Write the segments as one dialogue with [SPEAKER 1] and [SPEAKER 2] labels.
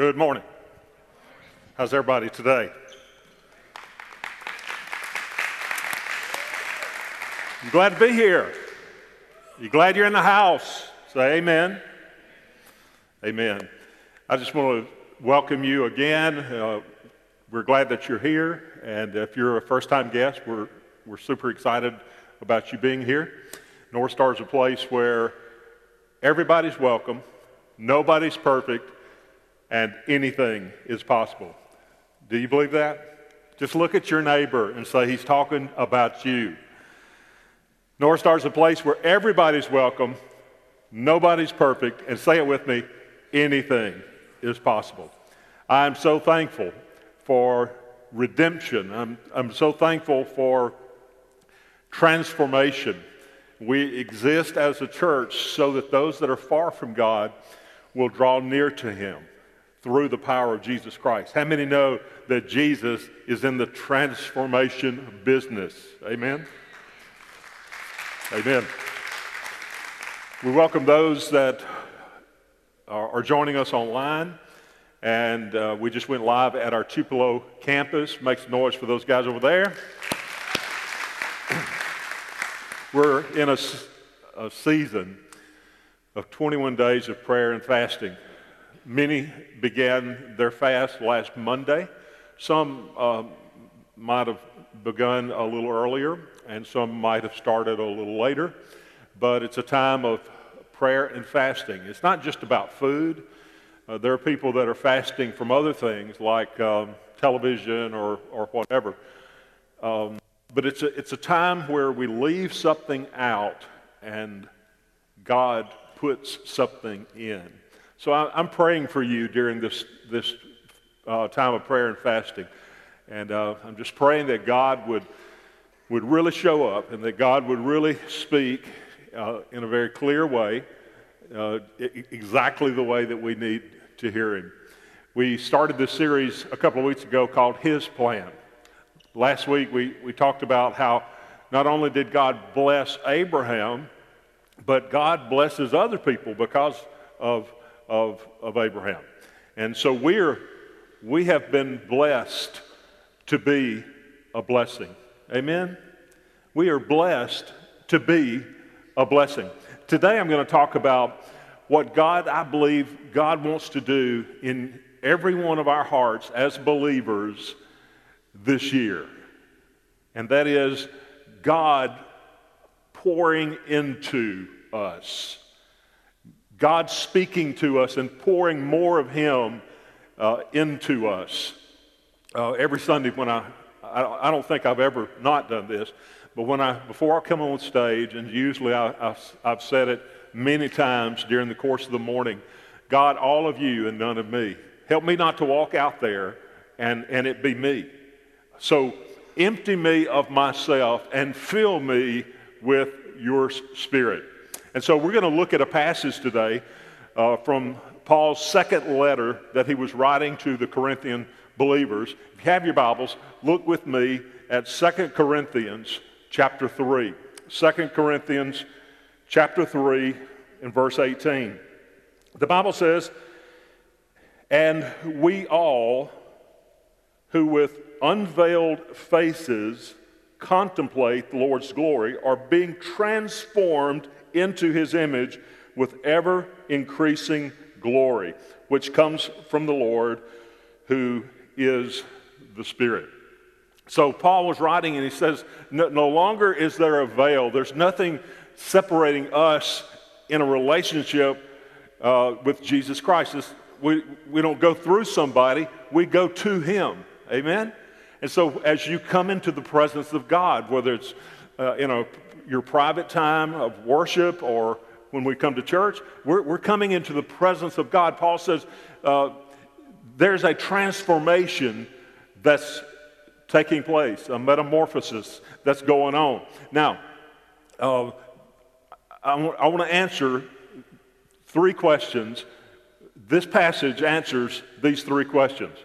[SPEAKER 1] Good morning. How's everybody today? I'm glad to be here. You glad you're in the house? Say amen. Amen. I just want to welcome you again. Uh, we're glad that you're here. And if you're a first time guest, we're, we're super excited about you being here. North Star is a place where everybody's welcome, nobody's perfect, and anything is possible. Do you believe that? Just look at your neighbor and say, He's talking about you. North Star is a place where everybody's welcome, nobody's perfect, and say it with me anything is possible. I'm so thankful for redemption. I'm, I'm so thankful for transformation. We exist as a church so that those that are far from God will draw near to Him through the power of Jesus Christ. How many know that Jesus is in the transformation business? Amen? Amen. We welcome those that are, joining us online. And uh, we just went live at our Tupelo campus. Make some noise for those guys over there. We're in a, a season of 21 days of prayer and fasting. Many began their fast last Monday. Some uh, might have begun a little earlier, and some might have started a little later. But it's a time of prayer and fasting. It's not just about food. Uh, there are people that are fasting from other things like um, television or, or whatever. Um, but it's a, it's a time where we leave something out and God puts something in. So I, am praying for you during this, this uh, time of prayer and fasting. And uh, I'm just praying that God would, would really show up and that God would really speak uh, in a very clear way, uh, exactly the way that we need to hear Him. We started this series a couple of weeks ago called His Plan. Last week we, we talked about how not only did God bless Abraham, but God blesses other people because of of, of Abraham. And so we're, we have been blessed to be a blessing. Amen? We are blessed to be a blessing. Today I'm going to talk about what God, I believe, God wants to do in every one of our hearts as believers this year. And that is God pouring into us. God speaking to us and pouring more of Him uh, into us. Uh, every Sunday when I, I, I, don't think I've ever not done this, but when I, before I come on stage, and usually I, I, I've said it many times during the course of the morning, God, all of you and none of me. Help me not to walk out there and, and it be me. So empty me of myself and fill me with your spirit. And so we're going to look at a passage today uh, from Paul's second letter that he was writing to the Corinthian believers. If you have your Bibles, look with me at 2 Corinthians chapter 3. 2 Corinthians chapter 3 and verse 18. The Bible says, And we all who with unveiled faces contemplate the Lord's glory are being transformed into his image with ever increasing glory, which comes from the Lord who is the Spirit. So Paul was writing and he says, No, no longer is there a veil. There's nothing separating us in a relationship uh, with Jesus Christ. It's, we, we don't go through somebody, we go to him. Amen? And so as you come into the presence of God, whether it's uh, in a your private time of worship or when we come to church, we're, we're coming into the presence of God. Paul says uh, there's a transformation that's taking place, a metamorphosis that's going on. Now, uh, I, w- I want to answer three questions. This passage answers these three questions.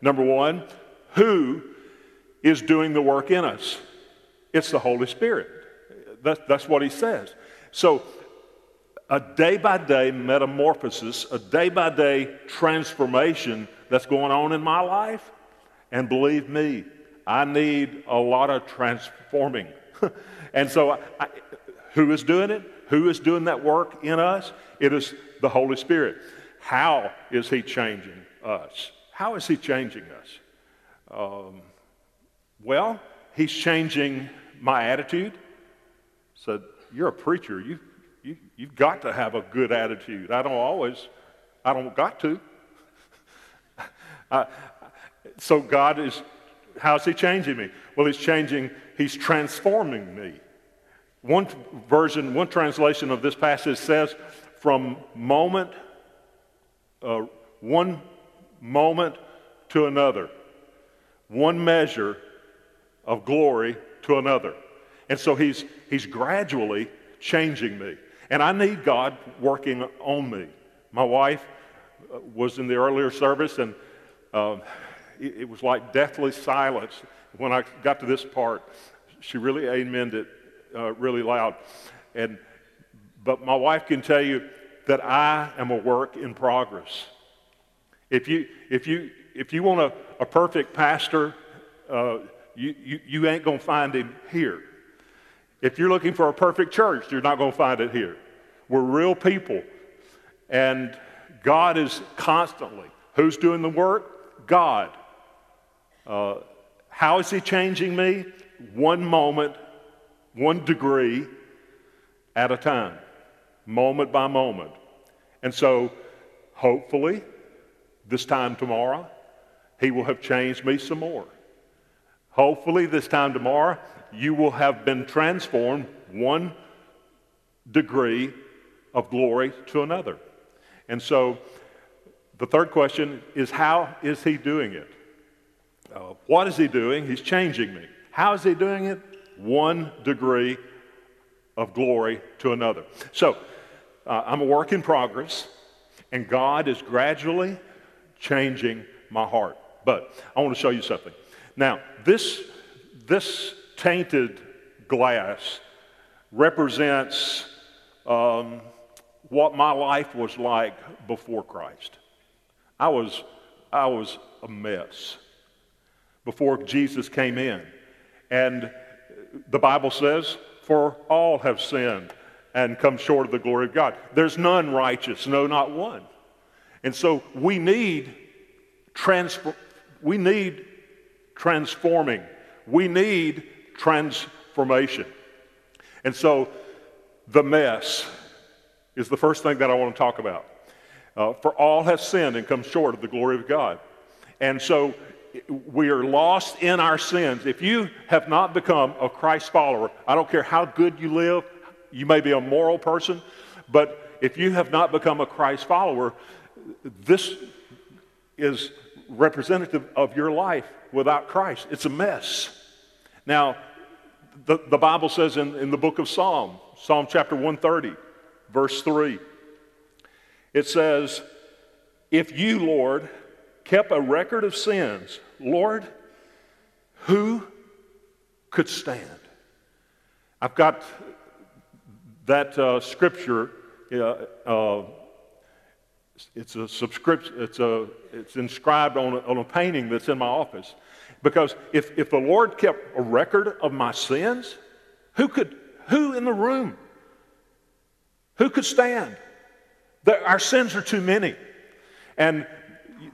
[SPEAKER 1] Number one, who is doing the work in us? It's the Holy Spirit. That's, that's what he says. So a day by day metamorphosis, a day by day transformation that's going on in my life. And believe me, I need a lot of transforming. and so, I, who is doing it? Who is doing that work in us? It is the Holy Spirit. How is He changing us? How is He changing us? Um, well, He's changing my attitude. So, you're a preacher. You, you, you've got to have a good attitude. I don't always, I don't got to. I, so, God is, how's He changing me? Well, He's changing, He's transforming me. One version, one translation of this passage says, from moment, uh, one moment to another, one measure of glory to another. And so he's, he's gradually changing me. And I need God working on me. My wife uh, was in the earlier service, and uh, it, it, was like deathly silence when I got to this part. She really amened it uh, really loud. And, but my wife can tell you that I am a work in progress. If you, if you, if you want a, a perfect pastor, uh, you, you, you ain't going to find him here. If you're looking for a perfect church, you're not going to find it here. We're real people. And God is constantly. Who's doing the work? God. Uh, how is He changing me? One moment, one degree at a time, moment by moment. And so, hopefully, this time tomorrow, He will have changed me some more. Hopefully, this time tomorrow, you will have been transformed one degree of glory to another. And so the third question is how is he doing it? Uh, what is he doing? He's changing me. How is he doing it? One degree of glory to another. So uh, I'm a work in progress, and God is gradually changing my heart. But I want to show you something. Now, this, this tainted glass represents um, what my life was like before Christ. I was, I was a mess before Jesus came in. And the Bible says, For all have sinned and come short of the glory of God. There's none righteous, no, not one. And so we need transfer, we need transforming. We need transformation. And so the mess is the first thing that I want to talk about. Uh, for all have sinned and come short of the glory of God. And so we are lost in our sins. If you have not become a Christ follower, I don't care how good you live, you may be a moral person, but if you have not become a Christ follower, this is representative of your life without Christ. It's a mess. Now, the, the Bible says in, in the book of Psalm, Psalm chapter 130, verse 3, it says, If you, Lord, kept a record of sins, Lord, who could stand? I've got that uh, scripture. Uh, uh, it's a subscription. It's a. It's inscribed on a, on a painting that's in my office. Because if, if the Lord kept a record of my sins, who could, who in the room? Who could stand? The, our sins are too many. And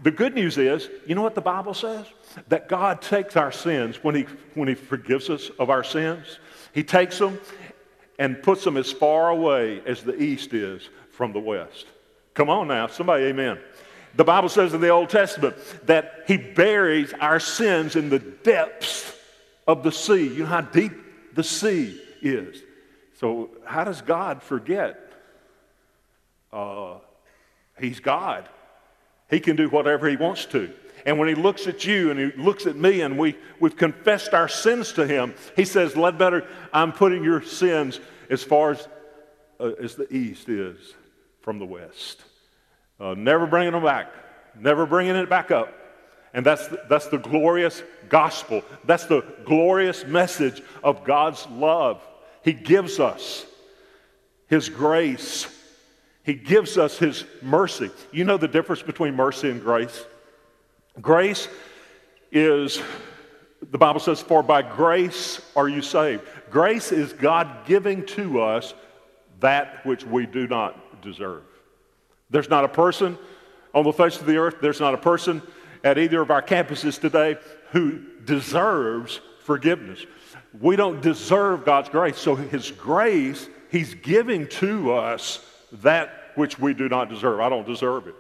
[SPEAKER 1] the good news is, you know what the Bible says? That God takes our sins when He, when he forgives us of our sins. He takes them and puts them as far away as the east is from the west. Come on now, somebody, amen. The Bible says in the Old Testament that He buries our sins in the depths of the sea. You know how deep the sea is. So, how does God forget? Uh, he's God. He can do whatever He wants to. And when He looks at you and He looks at me and we, we've confessed our sins to Him, He says, Ledbetter, I'm putting your sins as far as, uh, as the east is from the west. Uh, never bringing them back, never bringing it back up. And that's the, that's the glorious gospel. That's the glorious message of God's love. He gives us His grace He gives us His mercy. You know the difference between mercy and grace? Grace is, the Bible says, for by grace are you saved. Grace is God giving to us that which we do not deserve. There's not a person on the face of the earth, there's not a person at either of our campuses today who deserves forgiveness. We don't deserve God's grace. So His grace, He's giving to us that which we do not deserve. I don't deserve it.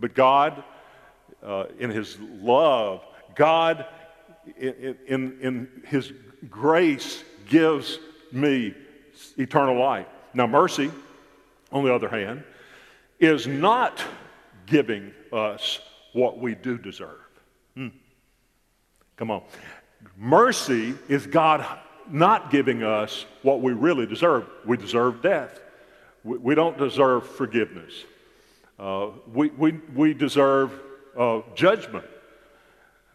[SPEAKER 1] But God, uh, in His love, God, in, in, in His grace, gives me eternal life. Now, mercy, on the other hand, is not giving us what we do deserve. Hmm. Come on. Mercy is God not giving us what we really deserve. We deserve death. We, we don't deserve forgiveness. Uh, we, we, we deserve uh, judgment.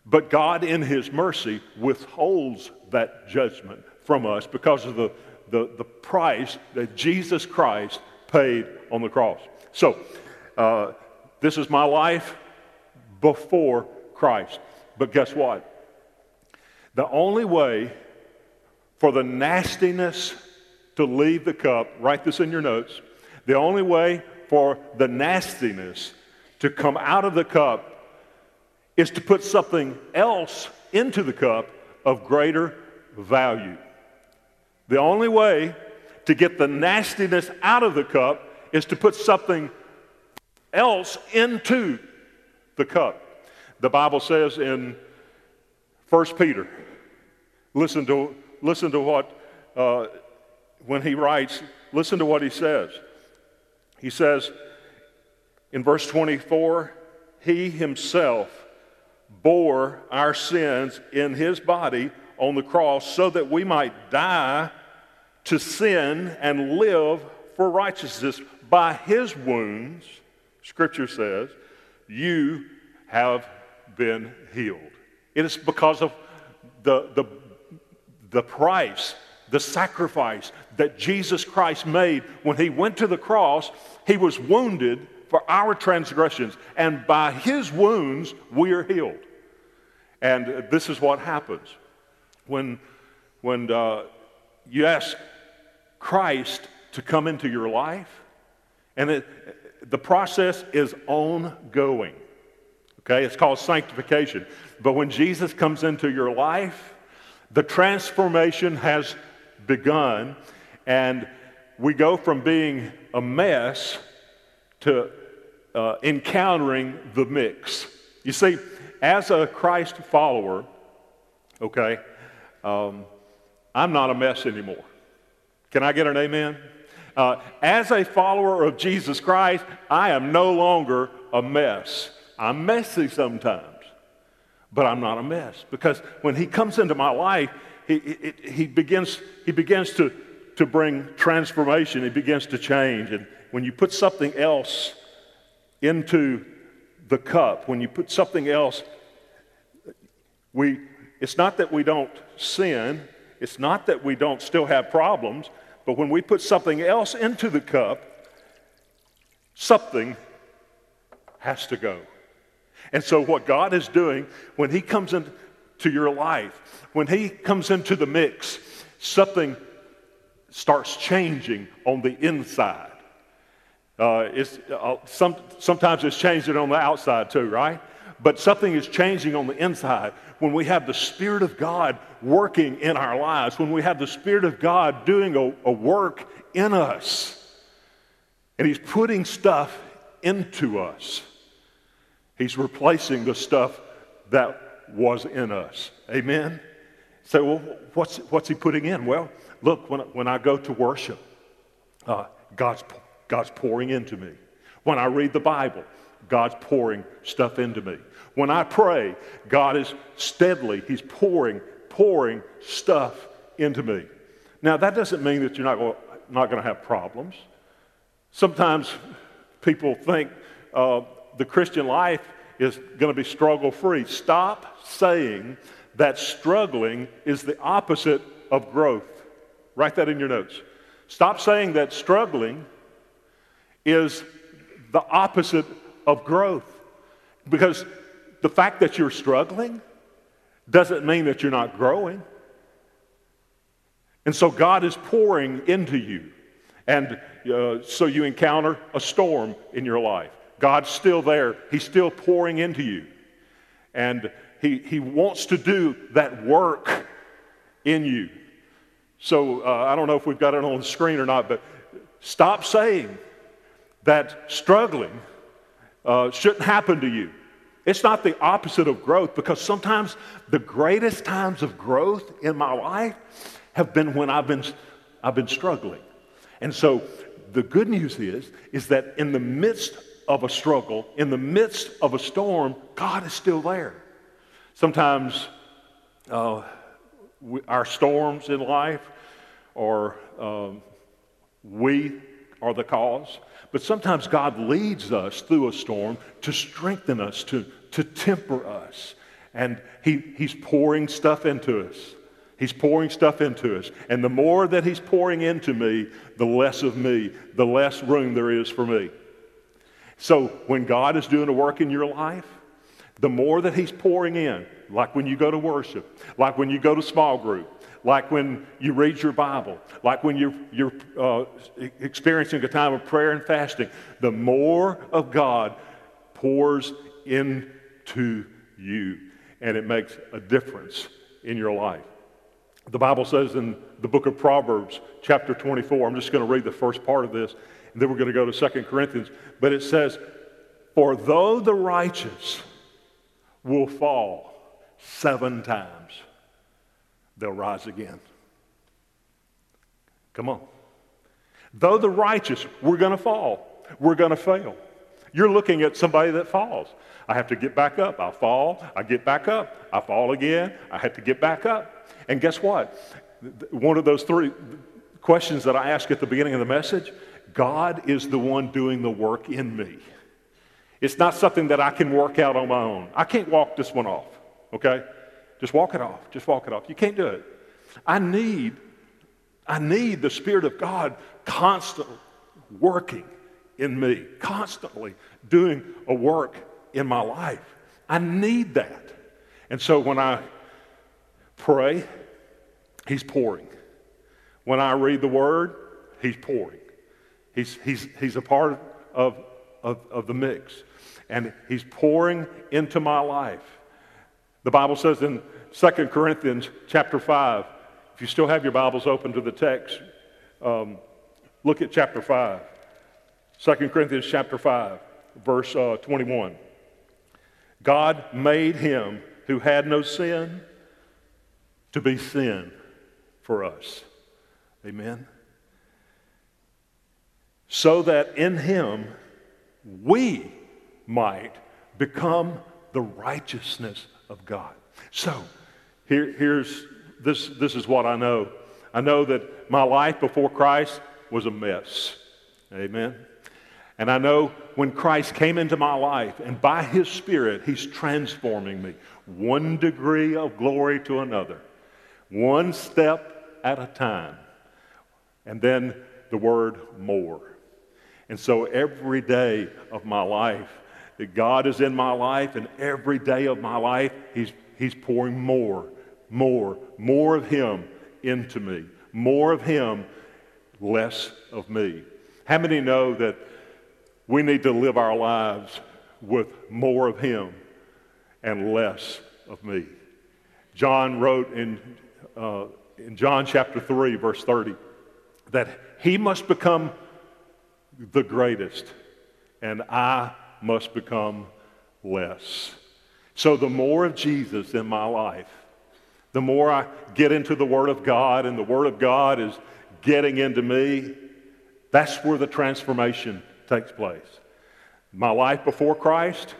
[SPEAKER 1] But God, in His mercy, withholds that judgment from us because of the, the, the price that Jesus Christ paid on the cross. So, uh, this is my life before Christ. But guess what? The only way for the nastiness to leave the cup, write this in your notes. The only way for the nastiness to come out of the cup is to put something else into the cup of greater value. The only way to get the nastiness out of the cup is to put something else into the cup. The Bible says in 1 Peter, listen to, listen to what, uh, when he writes, listen to what he says. He says in verse 24, He himself bore our sins in his body on the cross so that we might die to sin and live for righteousness. By his wounds, Scripture says, you have been healed. It is because of the, the, the price, the sacrifice that Jesus Christ made when he went to the cross. He was wounded for our transgressions, and by his wounds we are healed. And this is what happens when, when uh, you ask Christ to come into your life, and it, the process is ongoing. Okay, it's called sanctification. But when Jesus comes into your life, the transformation has begun, and we go from being a mess to uh, encountering the mix. You see, as a Christ follower, okay, um, I'm not a mess anymore. Can I get an amen? Uh, as a follower of Jesus Christ, I am no longer a mess. I'm messy sometimes, but I'm not a mess because when He comes into my life, He, he, he begins, he begins to, to bring transformation, He begins to change. And when you put something else into the cup, when you put something else, we, it's not that we don't sin, it's not that we don't still have problems, but when we put something else into the cup, something has to go. And so, what God is doing when He comes into your life, when He comes into the mix, something starts changing on the inside. Uh, it's, uh, some, sometimes it's changing on the outside too, right? But something is changing on the inside when we have the Spirit of God working in our lives, when we have the Spirit of God doing a, a work in us, and He's putting stuff into us. He's replacing the stuff that was in us. Amen? So, well, what's, what's He putting in? Well, look, when, when I go to worship, uh, God's, God's pouring into me. When I read the Bible, God's pouring stuff into me. When I pray, God is steadily, He's pouring, pouring stuff into me. Now, that doesn't mean that you're not going, not going to have problems. Sometimes people think uh, the Christian life is going to be struggle free. Stop saying that struggling is the opposite of growth. Write that in your notes. Stop saying that struggling is the opposite of growth. Because the fact that you're struggling doesn't mean that you're not growing. And so God is pouring into you. And uh, so you encounter a storm in your life. God's still there, He's still pouring into you. And He, he wants to do that work in you. So uh, I don't know if we've got it on the screen or not, but stop saying that struggling uh, shouldn't happen to you. It's not the opposite of growth because sometimes the greatest times of growth in my life have been when I've been, I've been struggling. And so the good news is, is that in the midst of a struggle, in the midst of a storm, God is still there. Sometimes uh, we, our storms in life, or um, we are the cause. But sometimes God leads us through a storm to strengthen us, to, to temper us. And he, He's pouring stuff into us. He's pouring stuff into us. And the more that He's pouring into me, the less of me, the less room there is for me. So when God is doing a work in your life, the more that He's pouring in, like when you go to worship, like when you go to small group, like when you read your Bible, like when you're, you're uh, experiencing a time of prayer and fasting, the more of God pours into you, and it makes a difference in your life. The Bible says in the book of Proverbs, chapter 24, I'm just going to read the first part of this, and then we're going to go to 2 Corinthians. But it says, For though the righteous will fall seven times, they'll rise again. Come on. Though the righteous, we're going to fall, we're going to fail. You're looking at somebody that falls. I have to get back up. I fall, I get back up. I fall again, I have to get back up. And guess what? One of those three questions that I ask at the beginning of the message God is the one doing the work in me. It's not something that I can work out on my own. I can't walk this one off, okay? Just walk it off. Just walk it off. You can't do it. I need, I need the Spirit of God constantly working in me, constantly doing a work in my life. I need that. And so when I pray, He's pouring. When I read the Word, He's pouring. He's, he's, he's a part of, of, of the mix. And He's pouring into my life. The Bible says in 2 Corinthians chapter 5, if you still have your Bibles open to the text, um, look at chapter 5. 2 Corinthians chapter 5, verse uh, 21. God made him who had no sin to be sin for us. Amen. So that in him we might become the righteousness of God. So here, here's this, this is what I know. I know that my life before Christ was a mess. Amen. And I know when Christ came into my life, and by His Spirit, He's transforming me one degree of glory to another, one step at a time. And then the word more. And so every day of my life, that God is in my life, and every day of my life, He's, he's pouring more, more, more of Him into me. More of Him, less of me. How many know that we need to live our lives with more of Him and less of me. John wrote in, uh, in John chapter 3, verse 30, that He must become the greatest, and I must become less. So, the more of Jesus in my life, the more I get into the Word of God, and the Word of God is getting into me, that's where the transformation takes place. My life before Christ,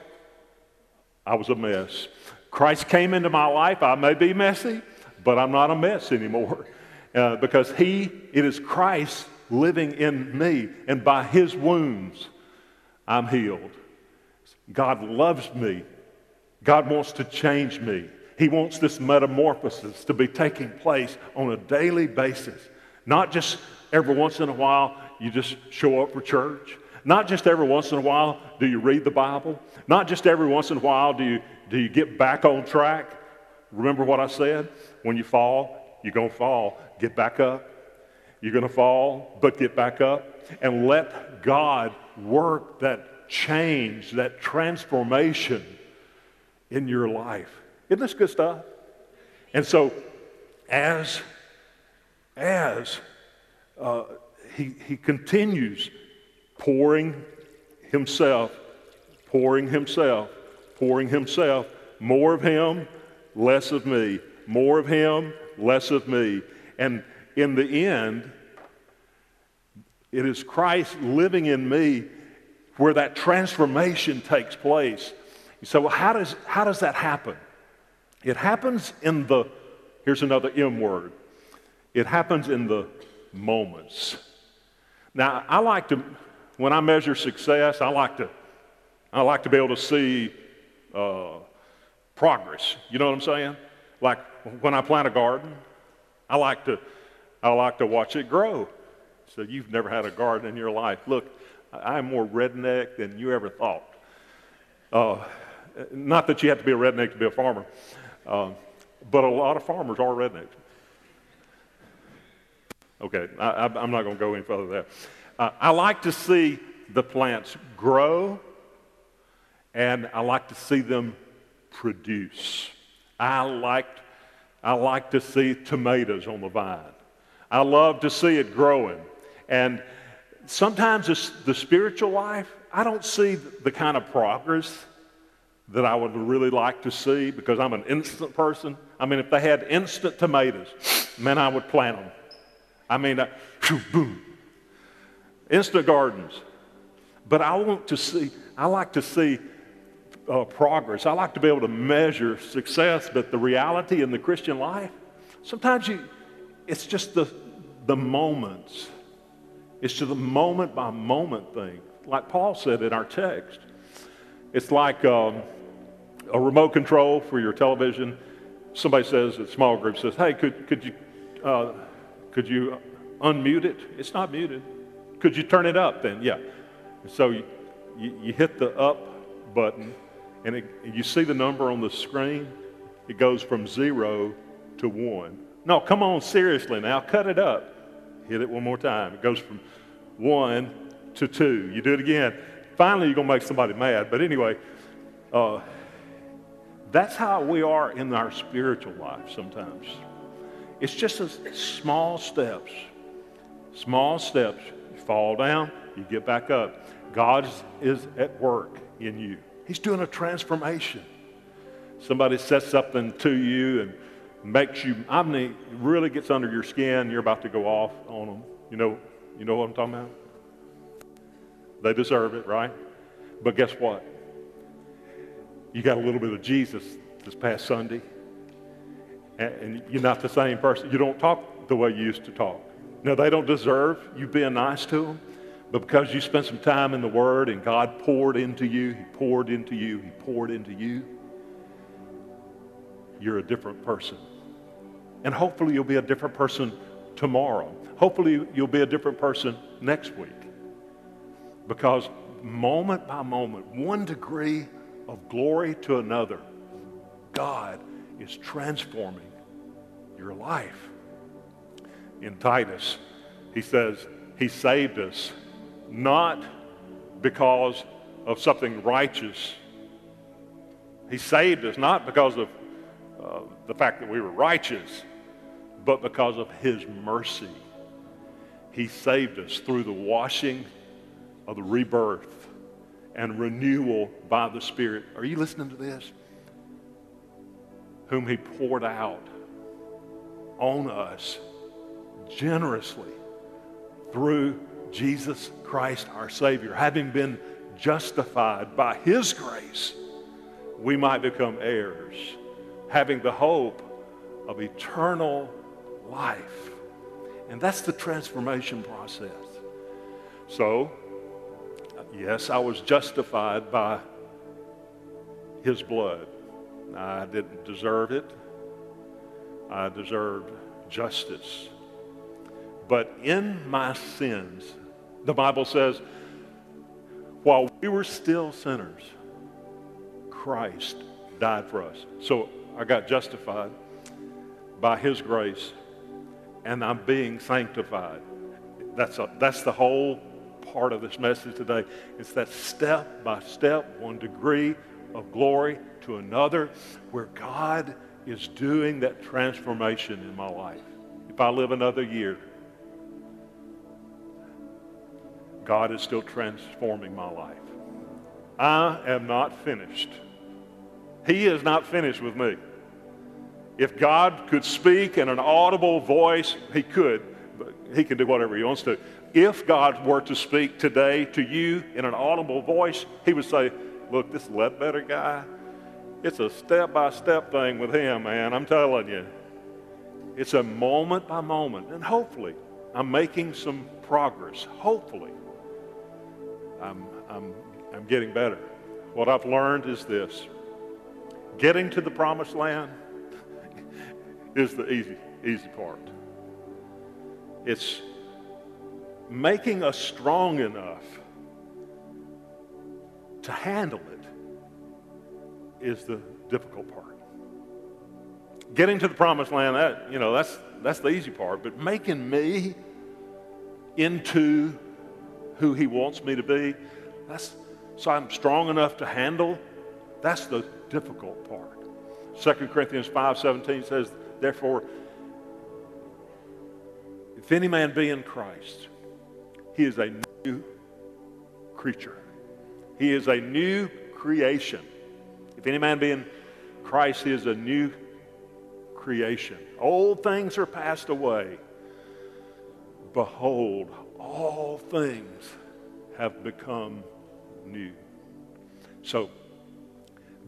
[SPEAKER 1] I was a mess. Christ came into my life. I may be messy, but I'm not a mess anymore uh, because He, it is Christ living in me, and by His wounds, I'm healed. God loves me. God wants to change me. He wants this metamorphosis to be taking place on a daily basis, not just every once in a while you just show up for church Not just every once in a while do you read the Bible. Not just every once in a while do you, do you get back on track. Remember what I said? When you fall, you're going to fall. Get back up. You're going to fall, but get back up. And let God work that change, that transformation in your life. Isn't this good stuff? And so, as, as uh, he, he continues pouring himself, pouring himself, pouring himself, more of him, less of me, more of him, less of me. And in the end, it is Christ living in me where that transformation takes place. So, how does, how does that happen? It happens in the, here's another M word, it happens in the moments. Now, I like to, when I measure success, I like to, I like to be able to see uh, progress. You know what I'm saying? Like when I plant a garden, I like to, I like to watch it grow. So you've never had a garden in your life. Look, I'm more redneck than you ever thought. Uh, not that you have to be a redneck to be a farmer, uh, but a lot of farmers are rednecks. Okay, I, am not going to go any further there. Uh, I like to see the plants grow, and I like to see them produce. I like, I like to see tomatoes on the vine. I love to see it growing. And sometimes it's the spiritual life, I don't see the kind of progress that I would really like to see because I'm an instant person. I mean, if they had instant tomatoes, man, I would plant them. I mean, uh, boom, instant gardens. But I want to see, I like to see uh, progress. I like to be able to measure success, but the reality in the Christian life, sometimes you, it's just the, the moments. It's just the moment by moment thing. Like Paul said in our text. It's like um, a remote control for your television. Somebody says, a small group says, hey, could, could, you, uh, could you unmute it? It's not muted. Could you turn it up then? Yeah. So you, you, you hit the up button and it, you see the number on the screen. It goes from zero to one. No, come on, seriously now. Cut it up. Hit it one more time. It goes from one to two. You do it again. Finally, you're going to make somebody mad. But anyway, uh, that's how we are in our spiritual life sometimes. It's just small steps. Small steps. You fall down, you get back up. God is at work in you. He's doing a transformation. Somebody says something to you and makes you, I mean, really gets under your skin. You're about to go off on them. You know, you know what I'm talking about? They deserve it, right? But guess what? You got a little bit of Jesus this past Sunday, and you're not the same person. You don't talk the way you used to talk. Now, they don't deserve you being nice to them, but because you spent some time in the Word and God poured into you, He poured into you, He poured into you, you're a different person. And hopefully, you'll be a different person tomorrow. Hopefully, you'll be a different person next week. Because moment by moment, one degree of glory to another, God is transforming your life. In Titus, he says, He saved us not because of something righteous. He saved us not because of uh, the fact that we were righteous, but because of His mercy. He saved us through the washing of the rebirth and renewal by the Spirit. Are you listening to this? Whom He poured out on us generously through Jesus Christ our Savior. Having been justified by His grace, we might become heirs, having the hope of eternal life. And that's the transformation process. So, yes, I was justified by His blood. I didn't deserve it. I deserved justice. But in my sins, the Bible says, while we were still sinners, Christ died for us. So I got justified by his grace and I'm being sanctified. That's, a, that's the whole part of this message today. It's that step by step, one degree of glory to another, where God is doing that transformation in my life. If I live another year, God is still transforming my life. I am not finished. He is not finished with me. If God could speak in an audible voice, He could. He can do whatever He wants to. If God were to speak today to you in an audible voice, He would say, Look, this Ledbetter guy, it's a step by step thing with him, man. I'm telling you. It's a moment by moment. And hopefully, I'm making some progress. Hopefully, I'm, I'm, I'm getting better. What I've learned is this getting to the promised land is the easy, easy part. It's making us strong enough to handle it is the difficult part. Getting to the promised land, that, you know, that's, that's the easy part. But making me into who he wants me to be, that's, so I'm strong enough to handle, that's the difficult part. 2 Corinthians 5.17 says, Therefore, if any man be in Christ, he is a new creature. He is a new creation. If any man be in Christ, he is a new creation. Old things are passed away. Behold, all things have become new. So,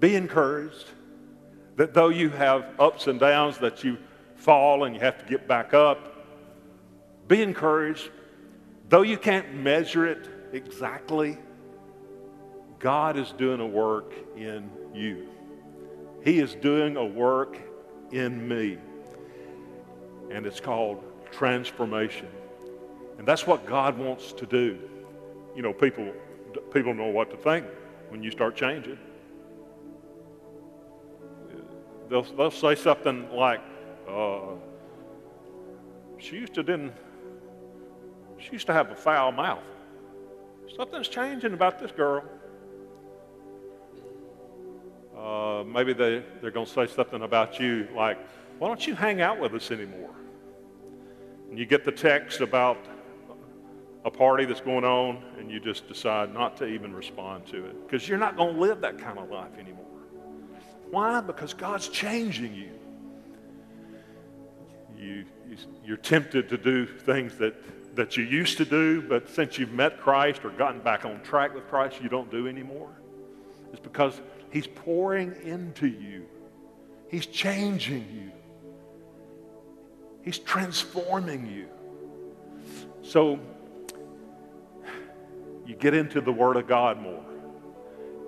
[SPEAKER 1] be encouraged that though you have ups and downs, that you fall and you have to get back up, be encouraged. Though you can't measure it exactly, God is doing a work in you. He is doing a work in me. And it's called transformation. And that's what God wants to do. You know, people, people know what to think when you start changing. They'll, they'll say something like, uh, she used to didn't, she used to have a foul mouth. Something's changing about this girl. Uh, maybe they, they're going to say something about you like, why don't you hang out with us anymore? And you get the text about a party that's going on and you just decide not to even respond to it because you're not going to live that kind of life anymore. Why? Because God's changing you. you. You're tempted to do things that, that you used to do, but since you've met Christ or gotten back on track with Christ, you don't do anymore. It's because He's pouring into you, He's changing you, He's transforming you. So, you get into the Word of God more.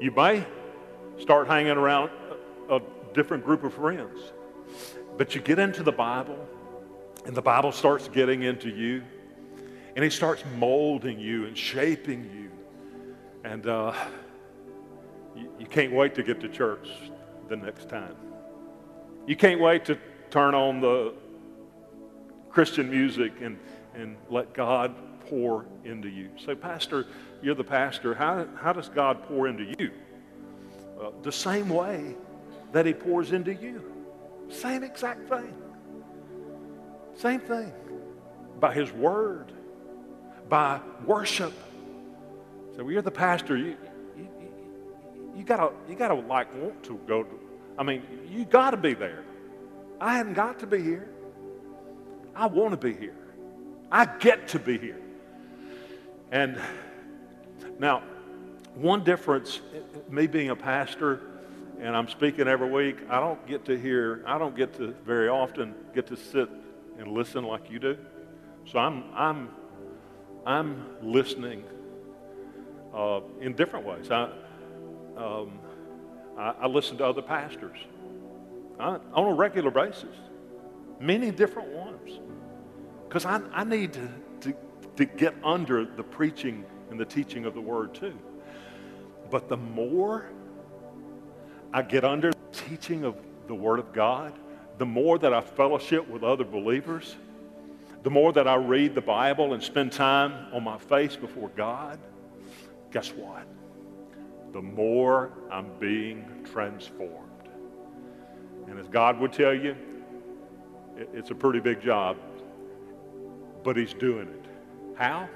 [SPEAKER 1] You may start hanging around different group of friends. But you get into the Bible, and the Bible starts getting into you, and it starts molding you and shaping you. And uh, you, you can't wait to get to church the next time. You can't wait to turn on the Christian music and, and let God pour into you. So, Pastor, you're the pastor. How, how does God pour into you? The same way that He pours into you. Same exact thing. Same thing. By His Word, by worship. So you're the pastor. You, you, you, gotta, you gotta like want to go. To, I mean, you gotta be there. I hadn't got to be here. I want to be here. I get to be here. And now, one difference, me being a pastor and I'm speaking every week, I don't get to hear, I don't get to very often get to sit and listen like you do. So I'm, I'm, I'm listening uh, in different ways. I, um, I, I, listen to other pastors I, on a regular basis, many different ones, because I, I need to, to, to get under the preaching and the teaching of the word too. But the more I get under the teaching of the Word of God, the more that I fellowship with other believers, the more that I read the Bible and spend time on my face before God, guess what? The more I'm being transformed. And as God would tell you, it's a pretty big job, but He's doing it. How?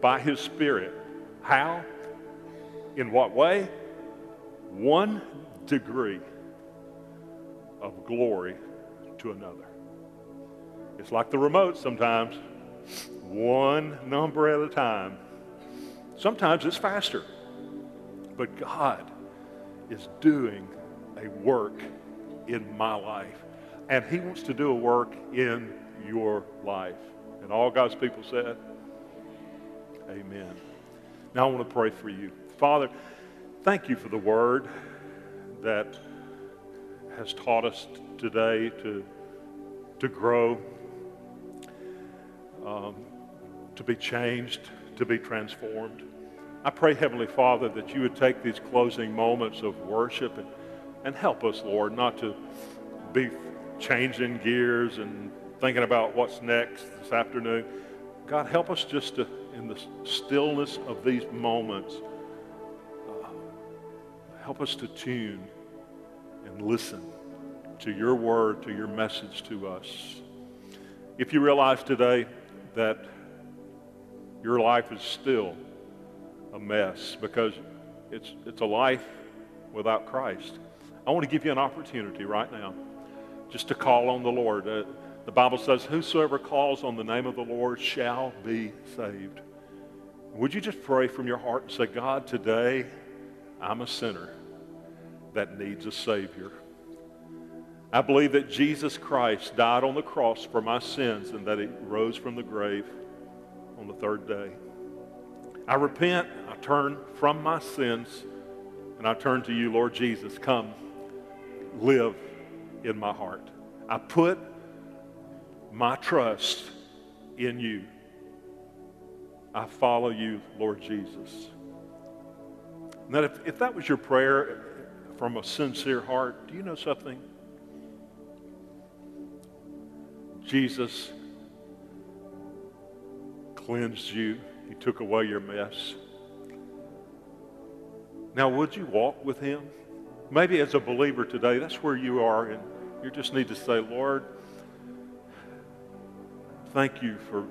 [SPEAKER 1] By His Spirit. How? In what way? One degree of glory to another. It's like the remote sometimes, one number at a time. Sometimes it's faster, but God is doing a work in my life, and He wants to do a work in your life. And all God's people said, Amen. Now I want to pray for you. Father, thank you for the word that has taught us today to, to grow, um, to be changed, to be transformed. I pray, Heavenly Father, that you would take these closing moments of worship and, and help us, Lord, not to be changing gears and thinking about what's next this afternoon. God, help us just to, in the stillness of these moments, help us to tune and listen to your word, to your message to us. If you realize today that your life is still a mess because it's, it's a life without Christ, I want to give you an opportunity right now just to call on the Lord. Uh, the Bible says, Whosoever calls on the name of the Lord shall be saved. Would you just pray from your heart and say, God, today I'm a sinner that needs a Savior. I believe that Jesus Christ died on the cross for my sins and that he rose from the grave on the third day. I repent, I turn from my sins, and I turn to you, Lord Jesus. Come, live in my heart. I put my trust in you. I follow you, Lord Jesus. Now, if, if that was your prayer from a sincere heart, do you know something? Jesus cleansed you. He took away your mess. Now, would you walk with him? Maybe as a believer today, that's where you are, and you just need to say, Lord, thank you for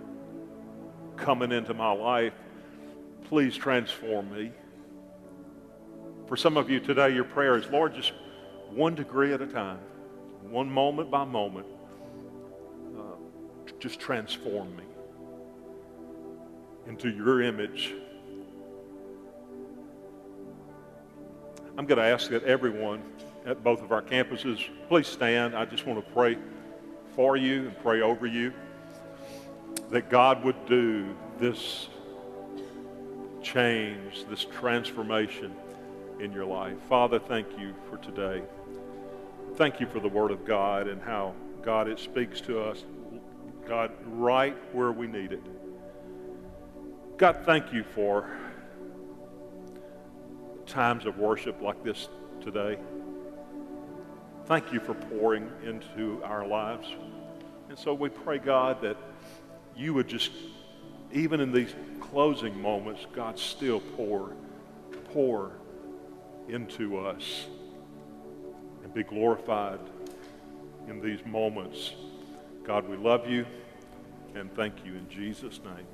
[SPEAKER 1] coming into my life. Please transform me. For some of you today, your prayer is, Lord, just one degree at a time, one moment by moment uh, just transform me into your image. I'm going to ask that everyone at both of our campuses, please stand. I just want to pray for you and pray over you that God would do this change, this transformation in your life. Father, thank you for today. Thank you for the Word of God and how, God, it speaks to us God, right where we need it. God, thank you for times of worship like this today. Thank you for pouring into our lives. And so we pray, God, that you would just, even in these closing moments, God, still pour, pour into us and be glorified in these moments God, we love you and thank you in Jesus' name.